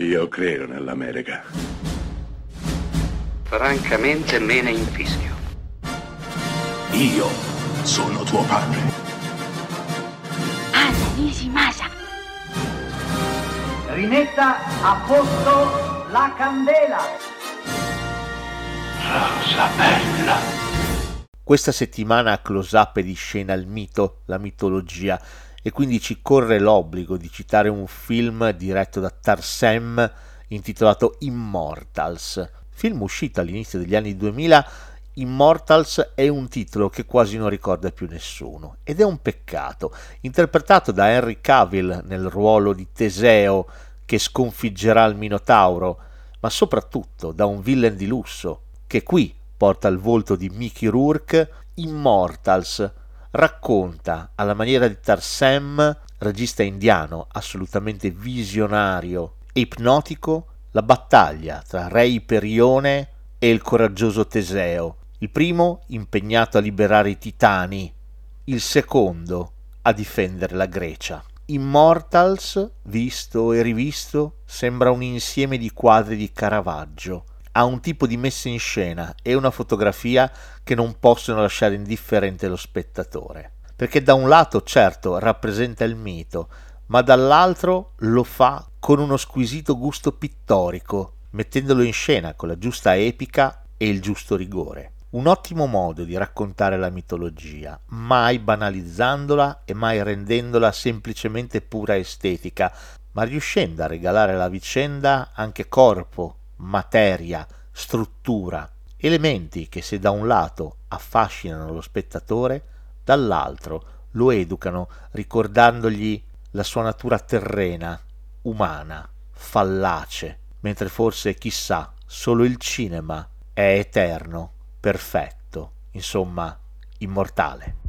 Io credo nell'America. Francamente me ne infischio. Io sono tuo padre. Anna Nishimasa. Rimetta a posto la candela. Rosa bella. Questa settimana a close up di scena il mito, la mitologia, e quindi ci corre l'obbligo di citare un film diretto da Tarsem intitolato Immortals. Film uscito all'inizio degli anni 2000, Immortals è un titolo che quasi non ricorda più nessuno ed è un peccato. Interpretato da Henry Cavill nel ruolo di Teseo che sconfiggerà il Minotauro, ma soprattutto da un villain di lusso che qui porta il volto di Mickey Rourke, Immortals racconta alla maniera di Tarsem, regista indiano assolutamente visionario e ipnotico, la battaglia tra Re Iperione e il coraggioso Teseo, il primo impegnato a liberare i titani, il secondo a difendere la Grecia. Immortals, visto e rivisto, sembra un insieme di quadri di Caravaggio. Ha un tipo di messa in scena e una fotografia che non possono lasciare indifferente lo spettatore. Perché da un lato, certo, rappresenta il mito, ma dall'altro lo fa con uno squisito gusto pittorico, mettendolo in scena con la giusta epica e il giusto rigore. Un ottimo modo di raccontare la mitologia, mai banalizzandola e mai rendendola semplicemente pura estetica, ma riuscendo a regalare alla vicenda anche corpo, materia, struttura, elementi che se da un lato affascinano lo spettatore, dall'altro lo educano ricordandogli la sua natura terrena, umana, fallace, mentre forse chissà solo il cinema è eterno, perfetto, insomma immortale.